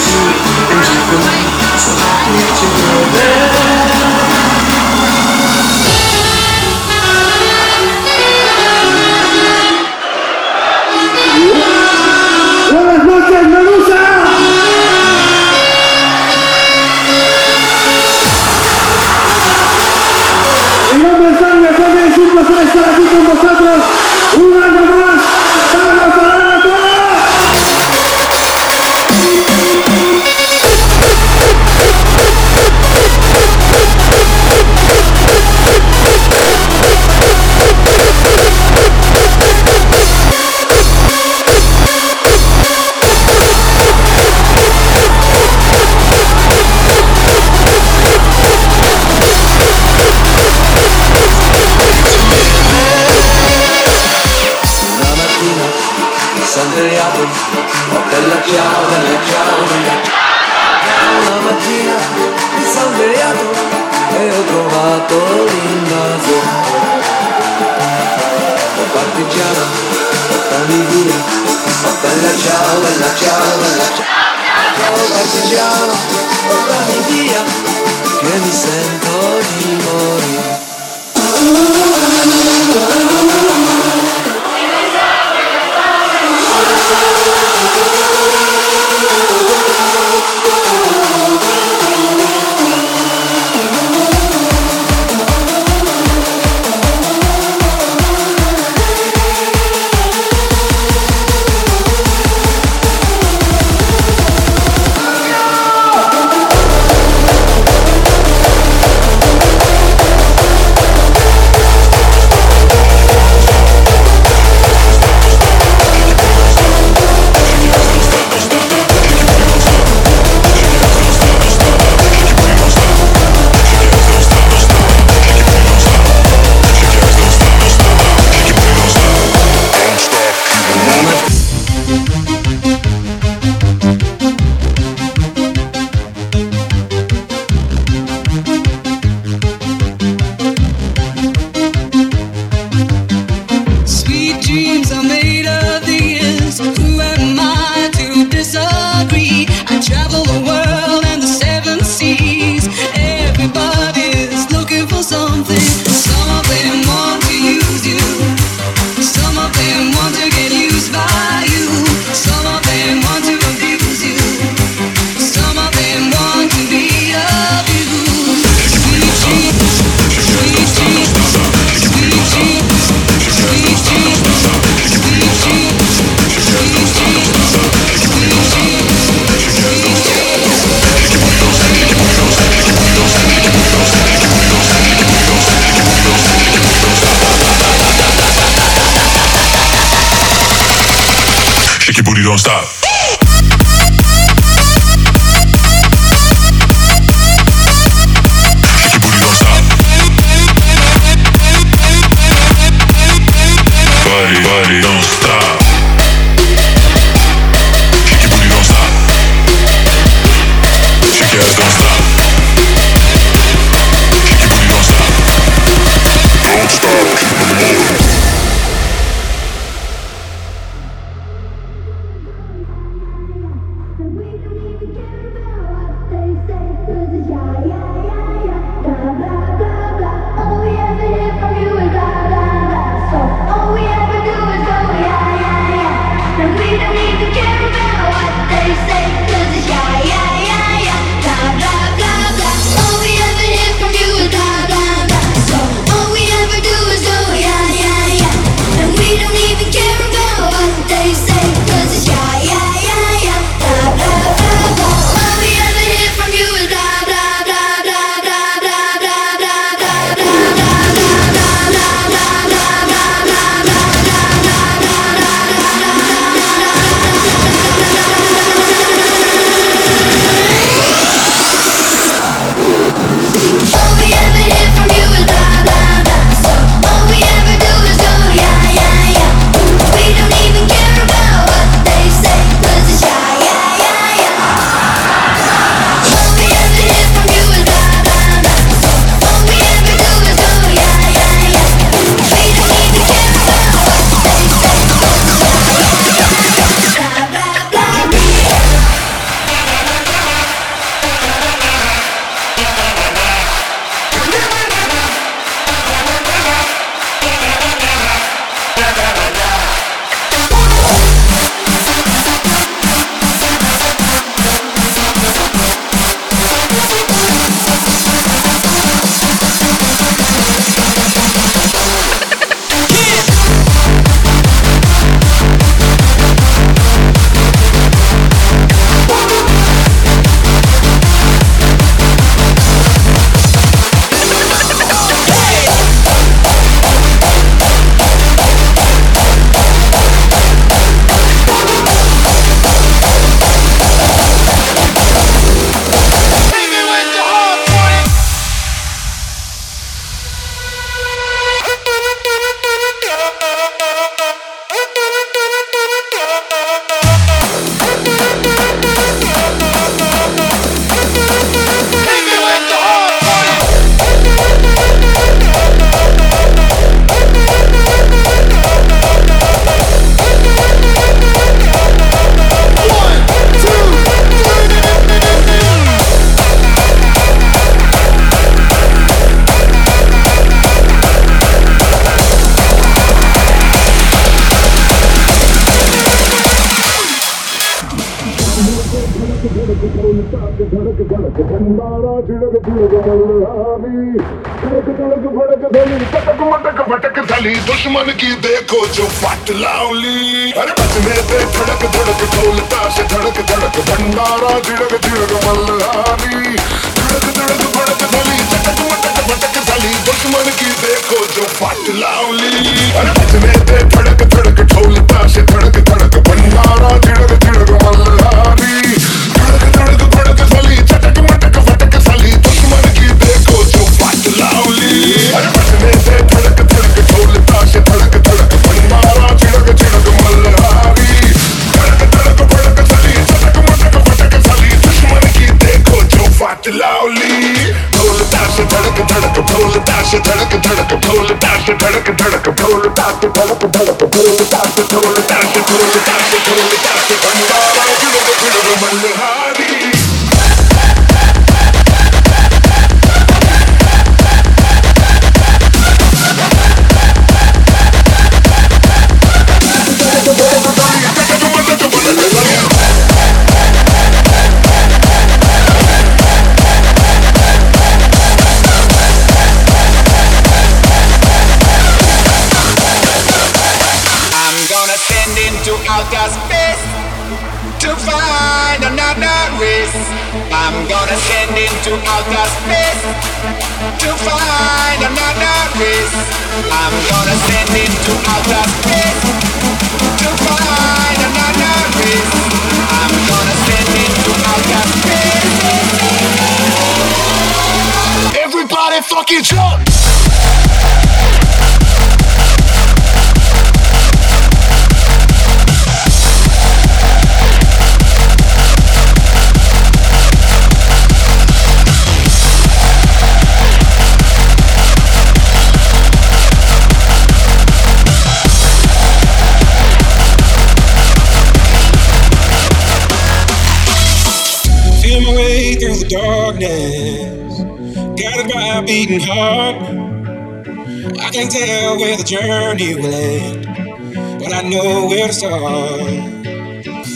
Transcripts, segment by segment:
and journey will end, but I know where to start.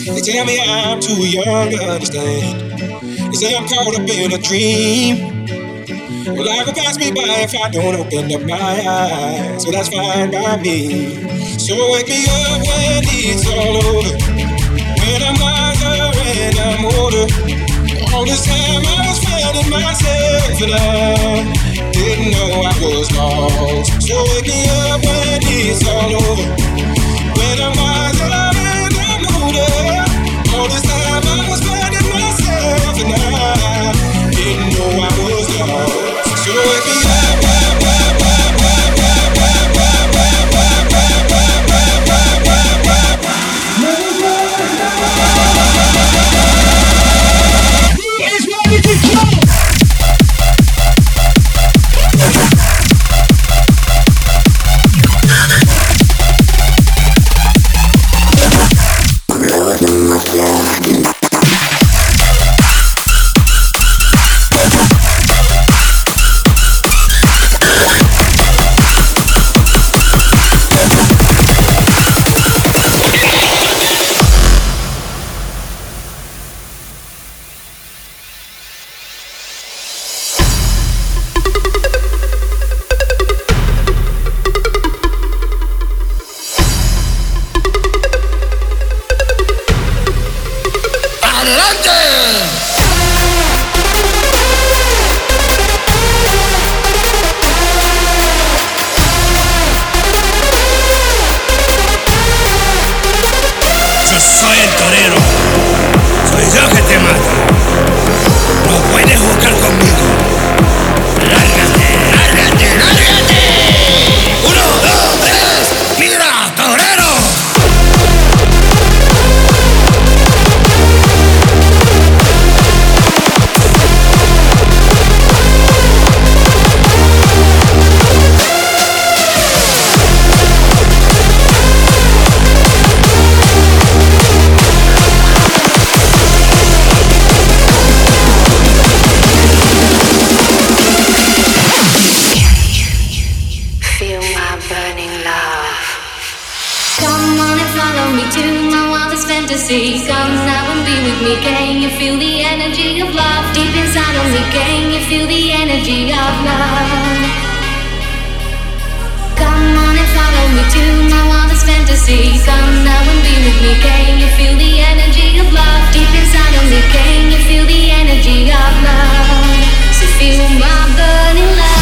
They tell me I'm too young to understand. They say I'm caught up in a dream. Well, life will pass me by if I don't open up my eyes. So well, that's fine by me. So wake me up when it's all over. When I'm wiser and I'm older. All this time I was finding myself in love didn't know I was lost. So waking up when it's all over. When I'm out. Can you feel the energy of love deep inside of me? Can you feel the energy of love? Come on and follow me to my wildest fantasy. Come now and be with me. Can you feel the energy of love deep inside of me? Can you feel the energy of love? So feel my burning love.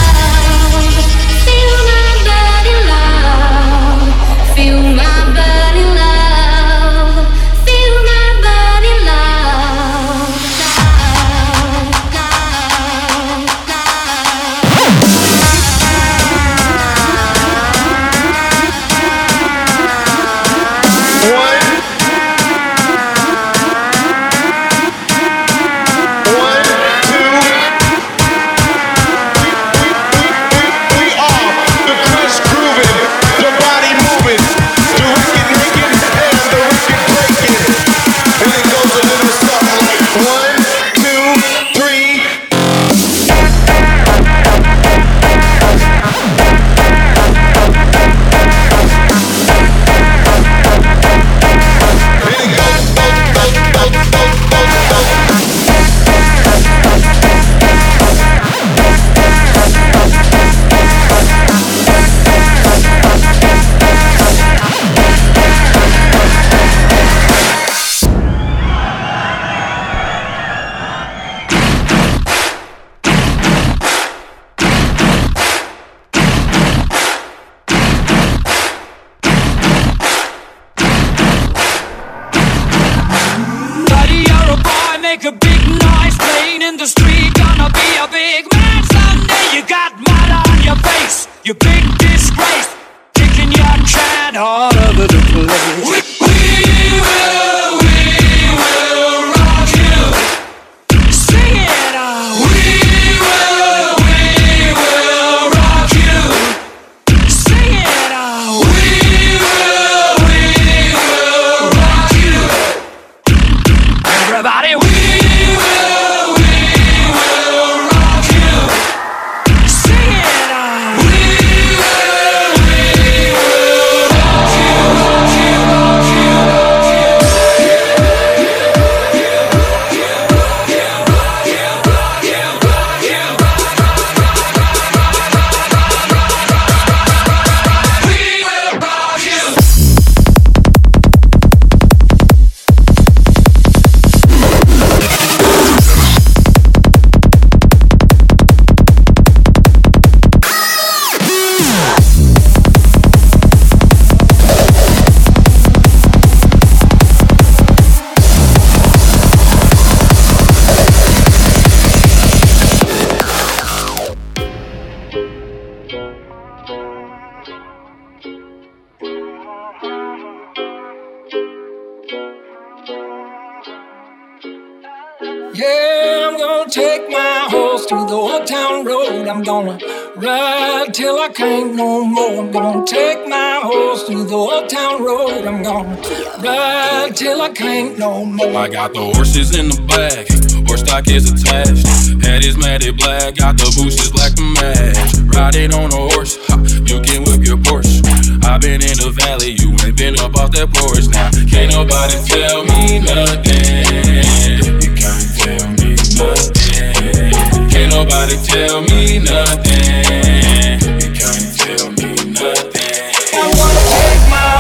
Can't no more. I'm gonna take my horse to the old town road. I'm gonna ride till I can't no more. I got the horses in the back, horse stock is attached. Head is matted black, got the bushes black to match. Riding on a horse, you can whip your Porsche. I've been in the valley, you ain't been up off that porch. Now, can't nobody tell me nothing. You can't tell me nothing. Can't nobody tell me nothing.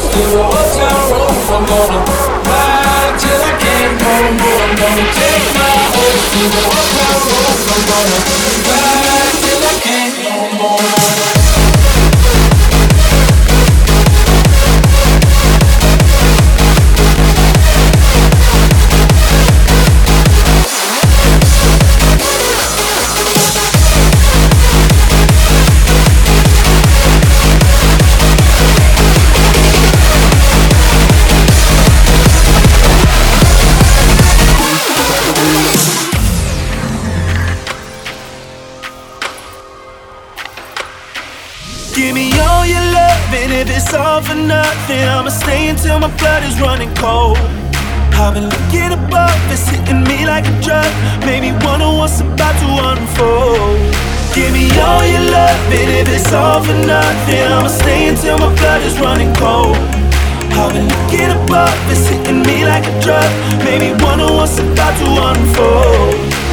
To the old town road. I'm gonna ride I can't. I'm gonna take my the old town road. I'm gonna ride till I can't stay until my blood is running cold. I've been looking above, it's hitting me like a drug. Maybe wonder what's about to unfold. Give me all your love, and if it's all for nothing, I'ma stay until my blood is running cold. I've been looking above, it's hitting me like a drug. Maybe wonder what's about to unfold.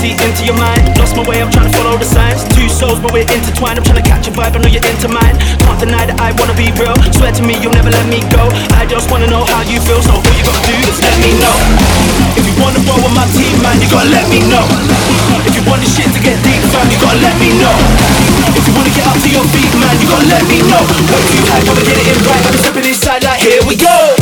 See into your mind. Lost my way, I'm trying to follow the signs. Two souls, but we're intertwined. I'm trying to catch a vibe, I know you're into mine. Can't deny that I wanna be real. Swear to me, you'll never let me go. I just wanna know how you feel, so all you gotta do is let me know. If you wanna roll with my team, man, you gotta let me know. If you want this shit to get deep, fam, you gotta let me know. If you wanna get up to your feet, man, you gotta let me know. Way too high, wanna get it in right. I'm stepping inside like, here we go.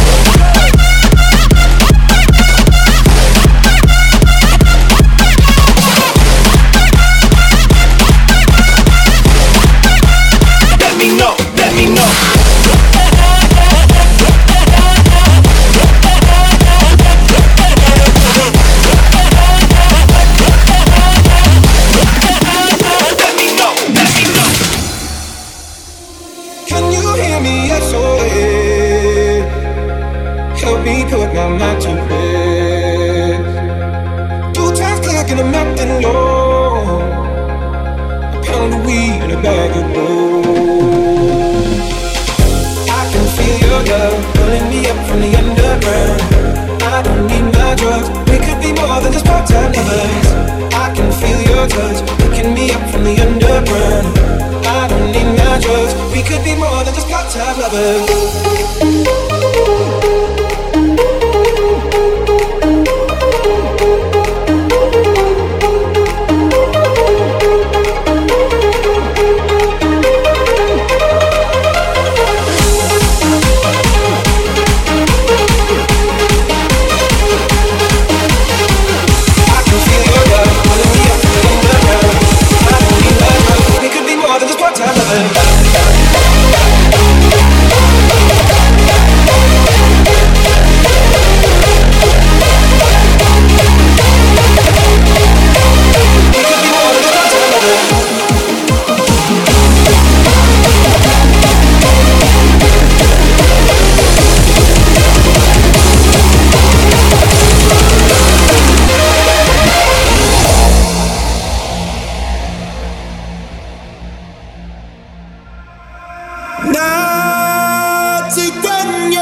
Nati kwenye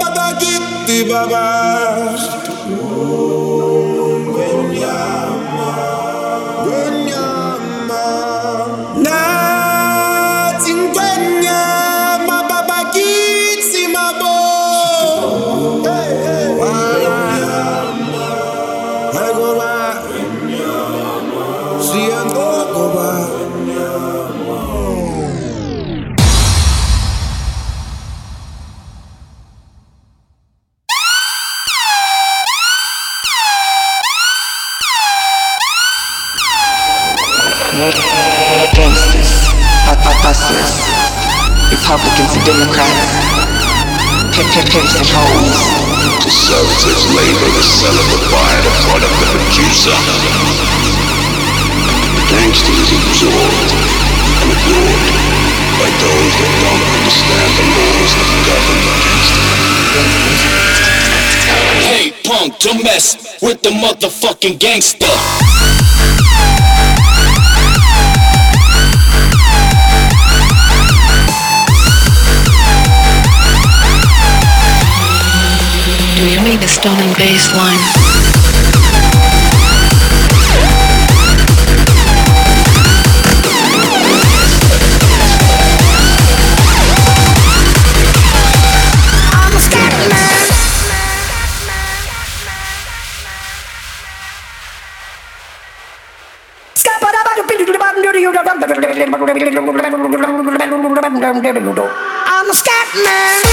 baba baba pimp, pimp, pimps and hoes. To sell his labor, the seller, the buyer, the product, of the producer. The gangster is absorbed and adored by those that don't understand the laws that govern the gangster. Hey, punk, don't mess with the motherfucking gangster. Mean the stunning bass line? I'm a scat man.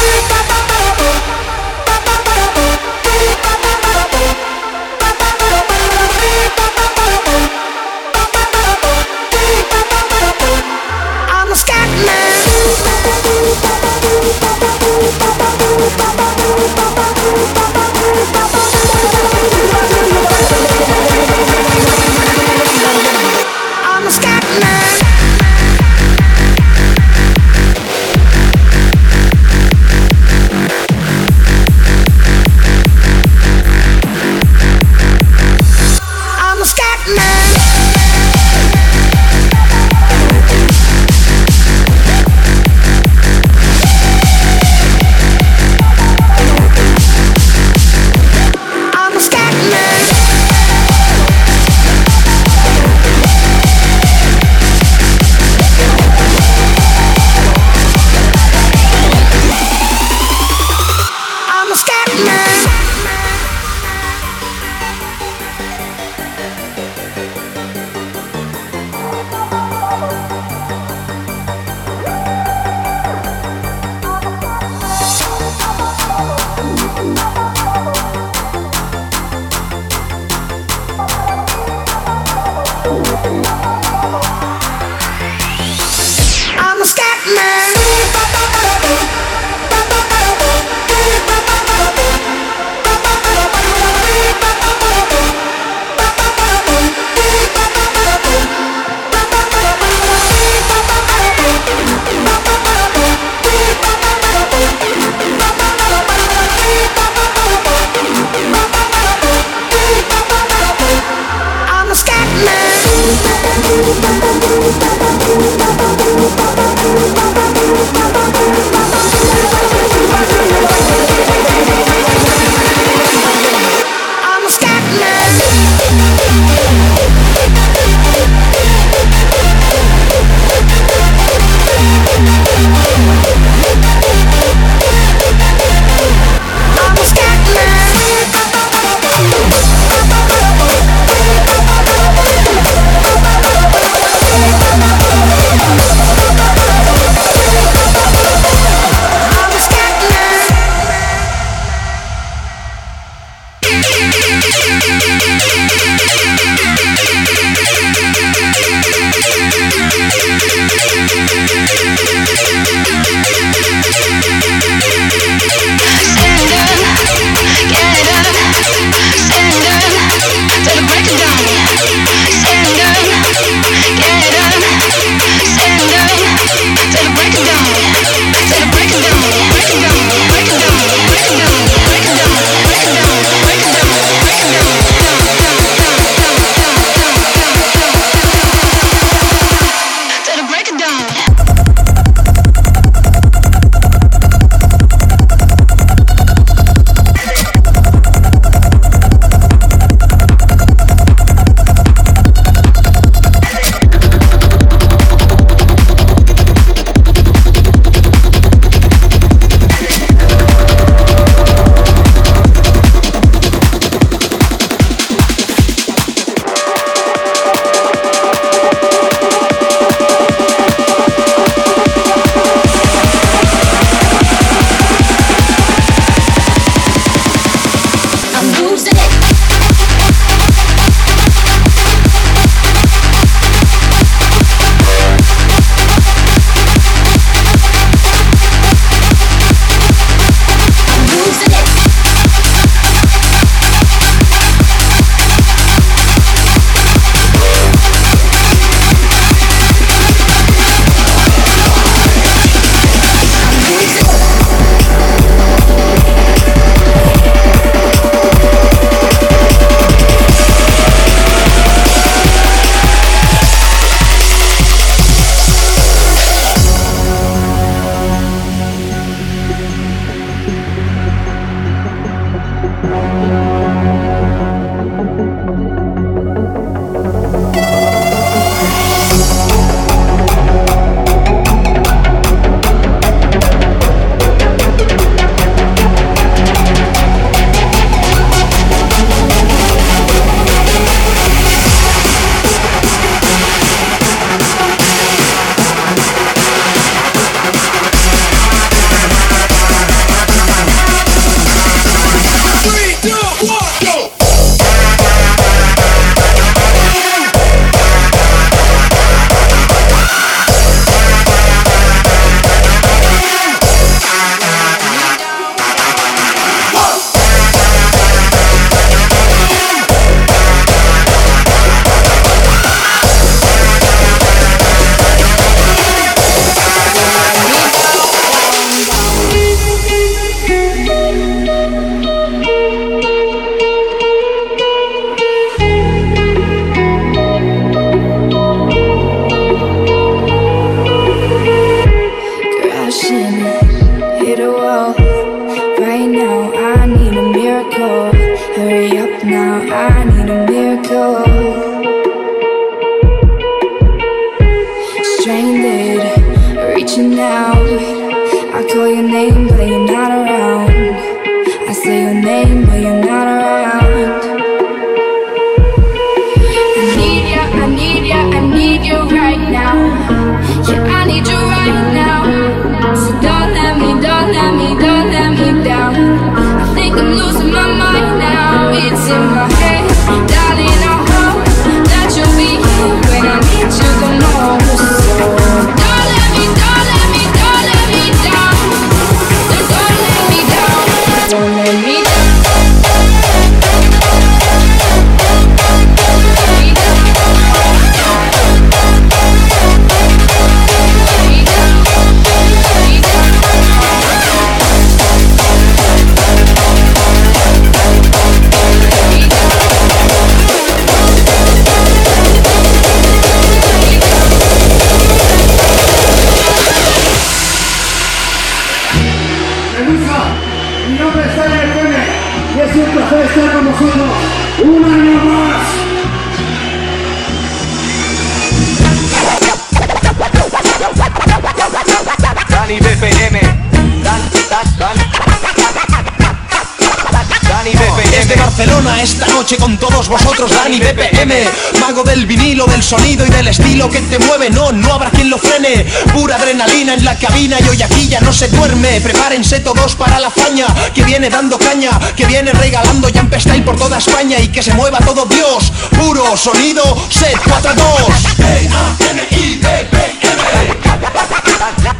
Dani BPM Mago del vinilo, del sonido y del estilo que te mueve. No, no habrá quien lo frene. Pura adrenalina en la cabina y hoy aquí ya no se duerme. Prepárense todos para la faña Que viene dando caña, que viene regalando Jump Style por toda España Y que se mueva todo Dios. Puro sonido, set 4 2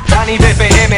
Dani BPM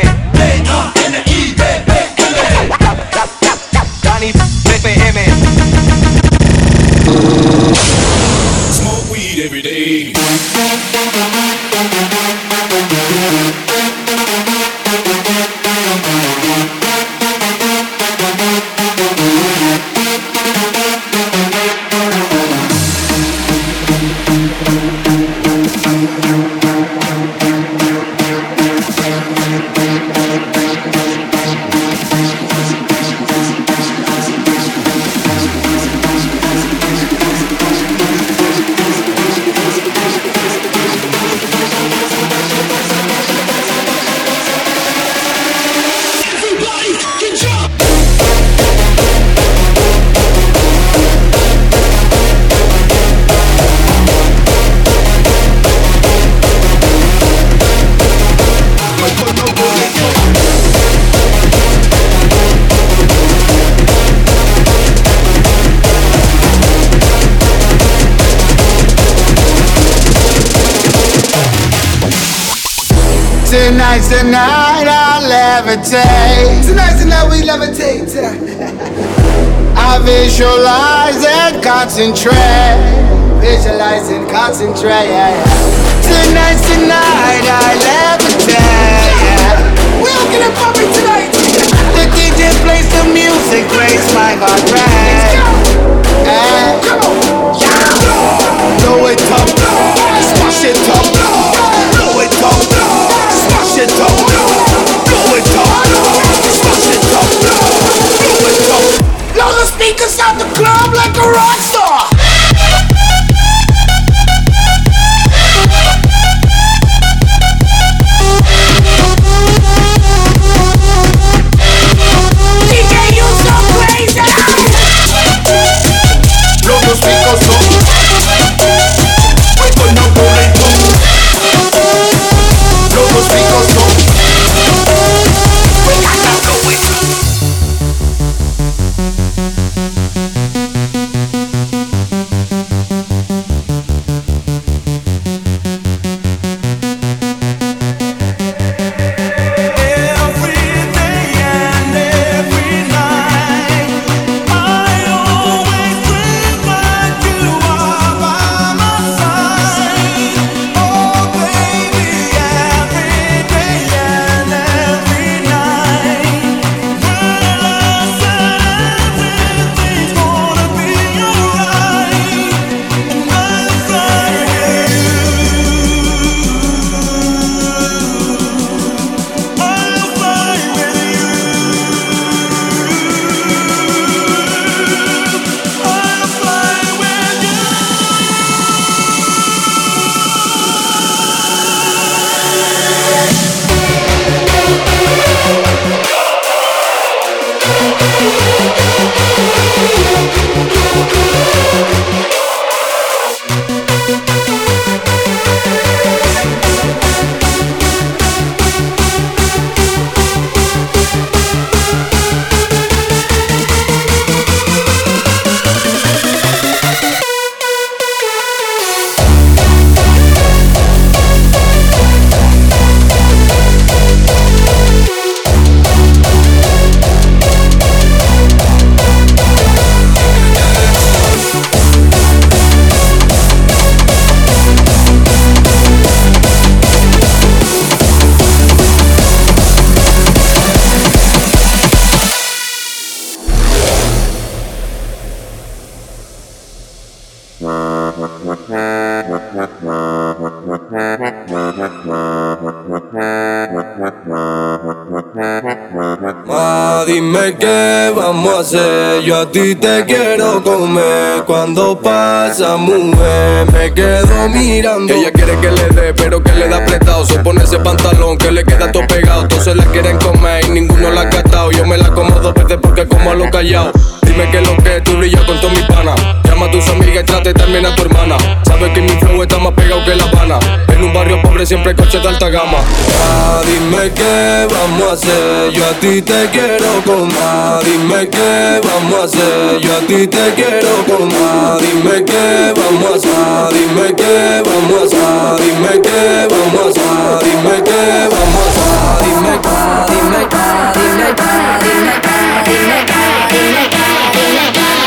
Ma, dime qué vamos a hacer. Yo a ti te quiero comer. Cuando pasa, mujer, me quedo mirando. Ella quiere que le dé, pero que le da apretado. Se pone ese pantalón que le queda todo pegado. Todos se la quieren comer y ninguno la ha catado. Yo me la como dos veces porque como a lo callado. Dime que lo que tú brillas con a mi pana. Llama a tus amigas y trate también a tu hermana. Sabes que mi flow está más pegado que La Habana. En un barrio pobre siempre coche de alta gama. Ah, dime qué vamos a hacer. Yo a ti te quiero comer. Ah, dime qué vamos a hacer. Yo a ti te quiero comer. Ah, dime qué vamos a hacer. Dime qué vamos a hacer. Dime qué vamos a hacer. Dime qué vamos a hacer. Dime qué, dime qué, dime qué, dime qué, dime qué, dime qué.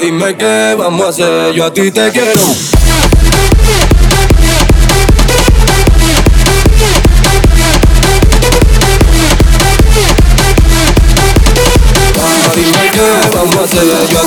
Dime qué vamos a hacer, yo a ti te quiero. Dime qué vamos a hacer, yo a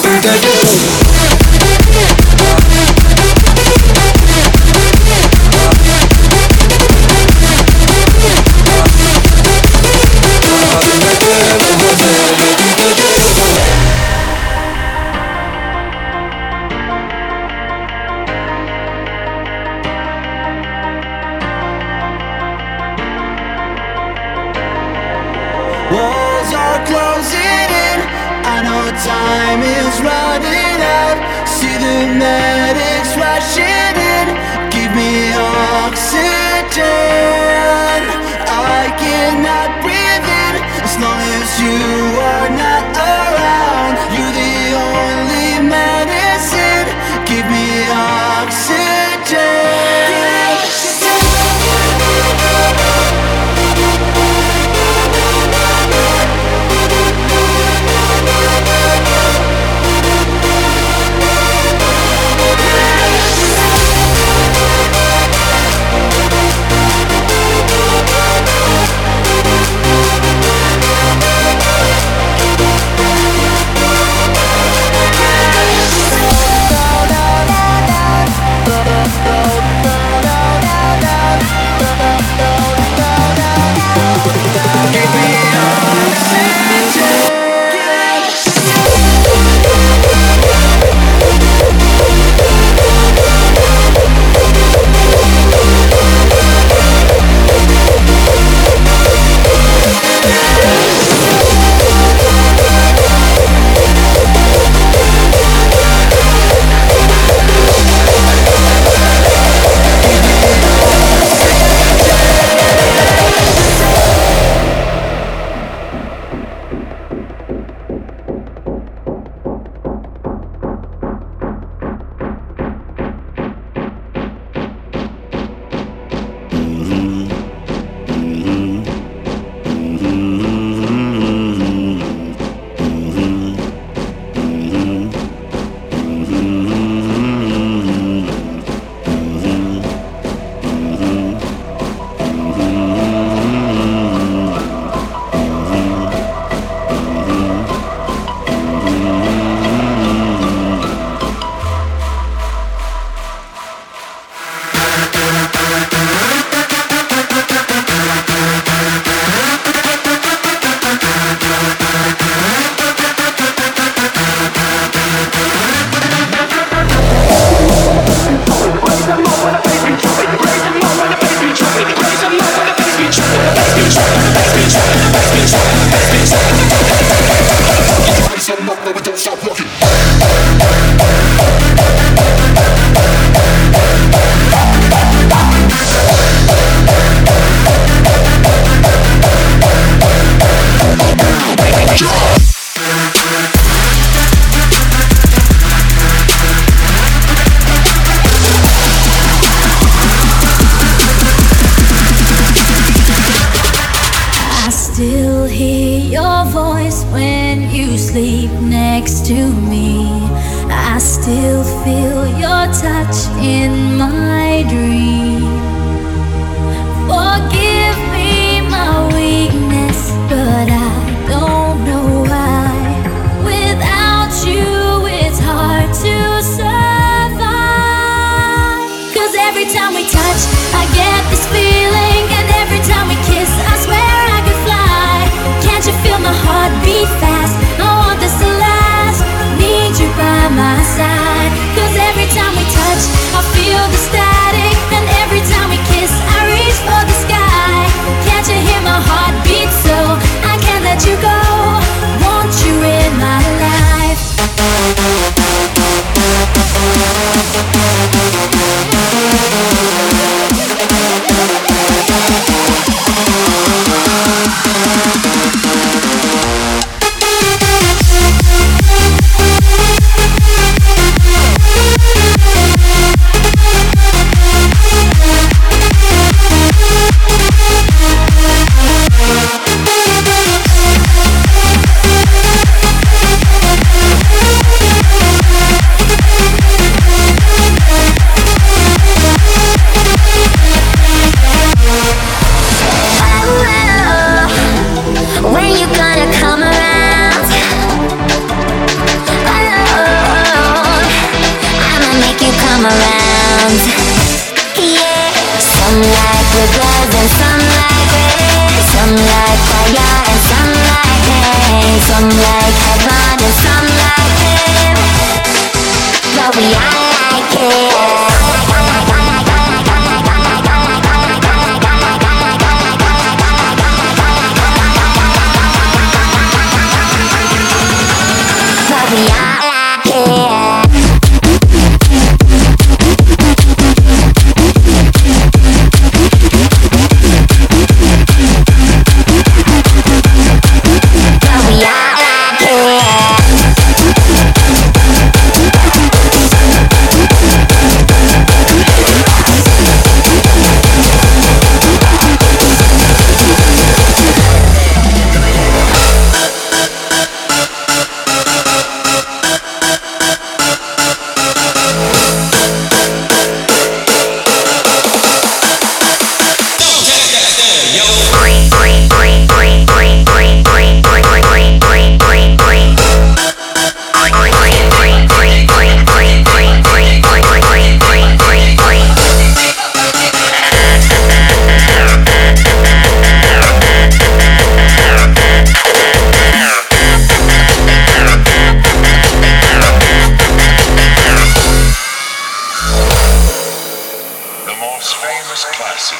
most famous classic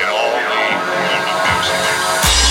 in all the world of music.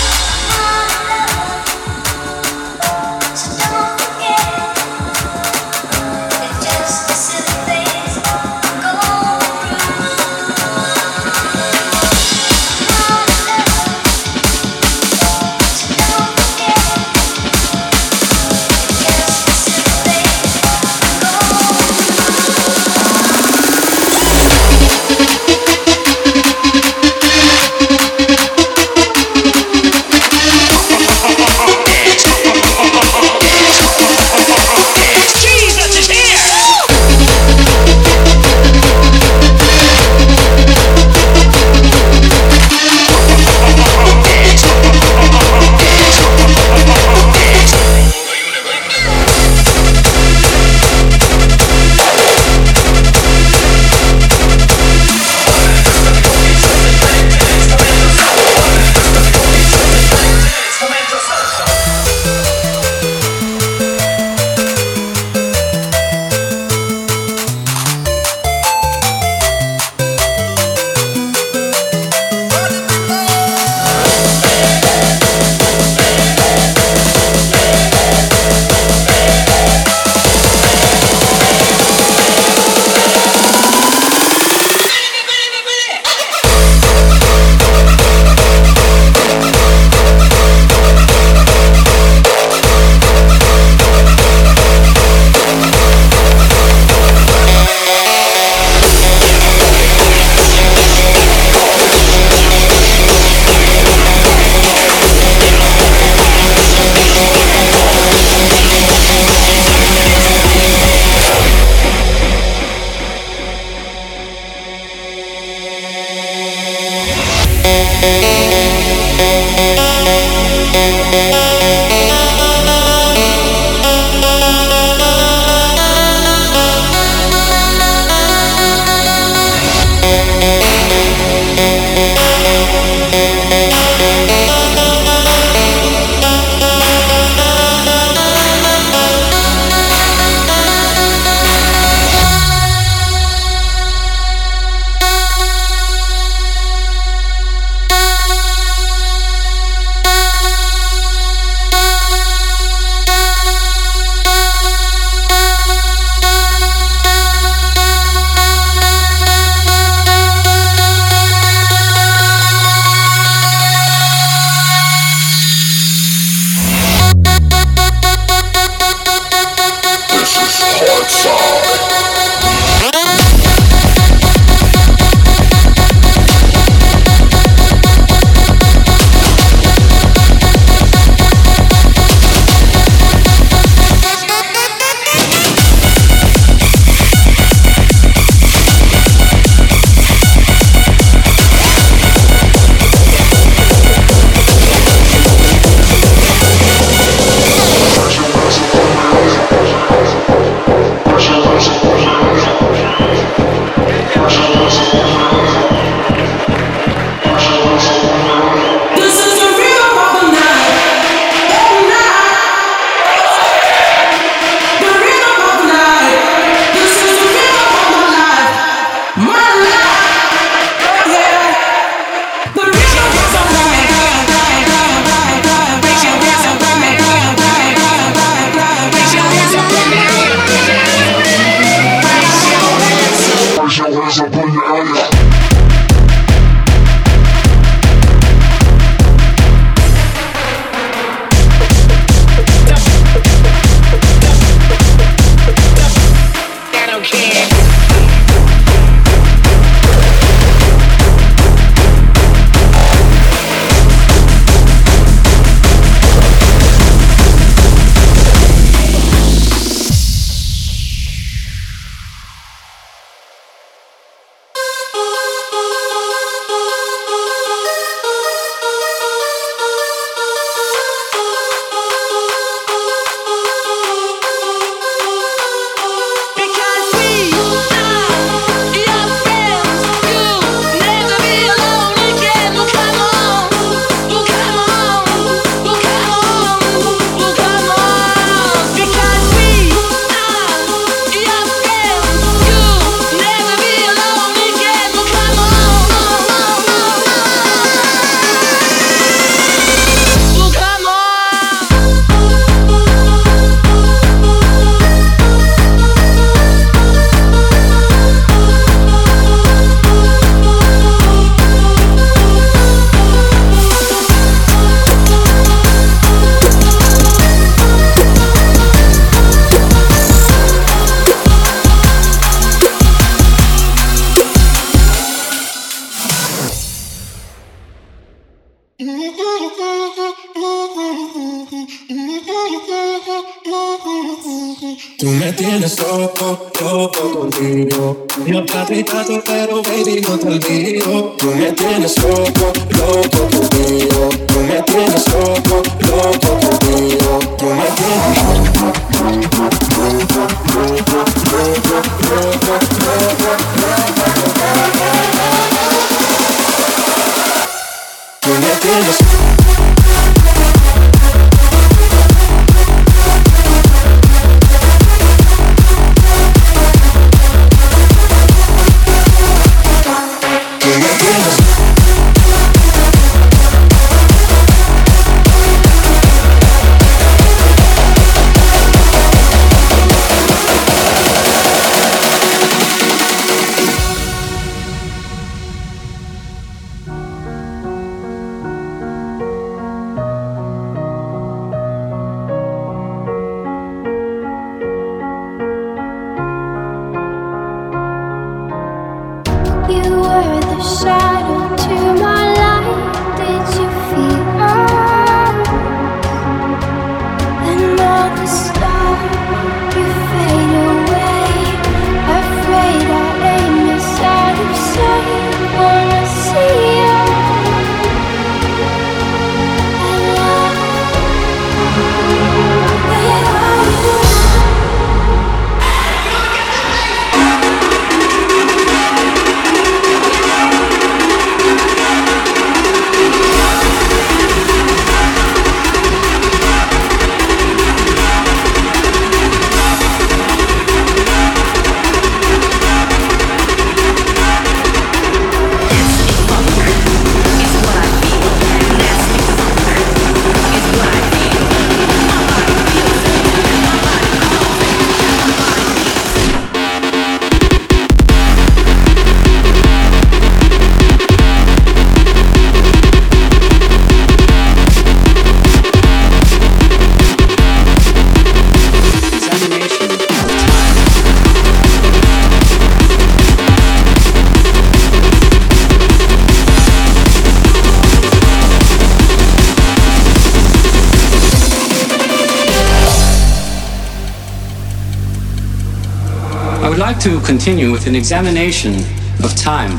To continue with an examination of time.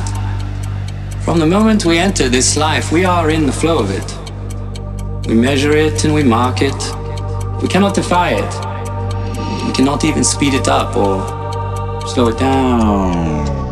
From the moment we enter this life, we are in the flow of it. We measure it and we mark it. We cannot defy it. We cannot even speed it up or slow it down.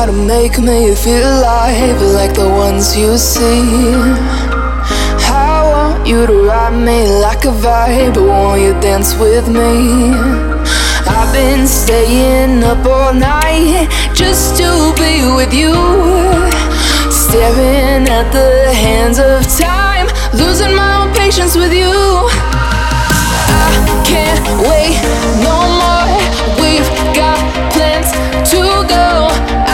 try to make me feel alive like the ones you see. I want you to ride me like a vibe, but won't you dance with me? I've been staying up all night just to be with you. Staring at the hands of time, losing my own patience with you. I can't wait no more. We've got plans to go.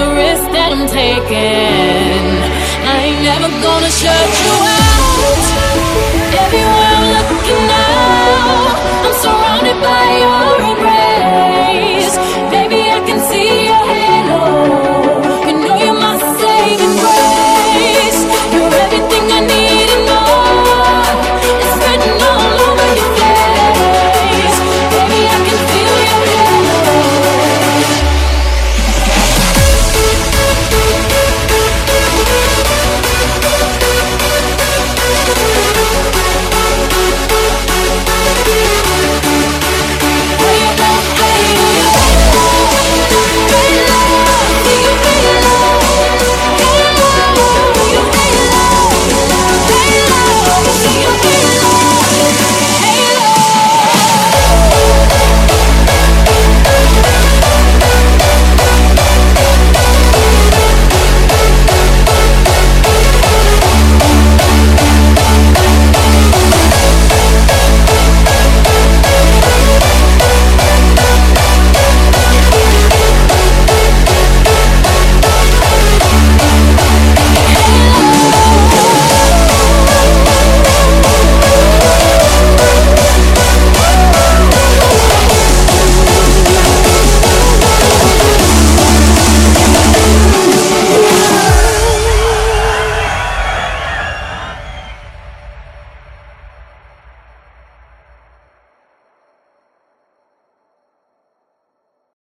the risk that I'm taking. I ain't never gonna shut you out. Everywhere I'm looking now, I'm surrounded by your.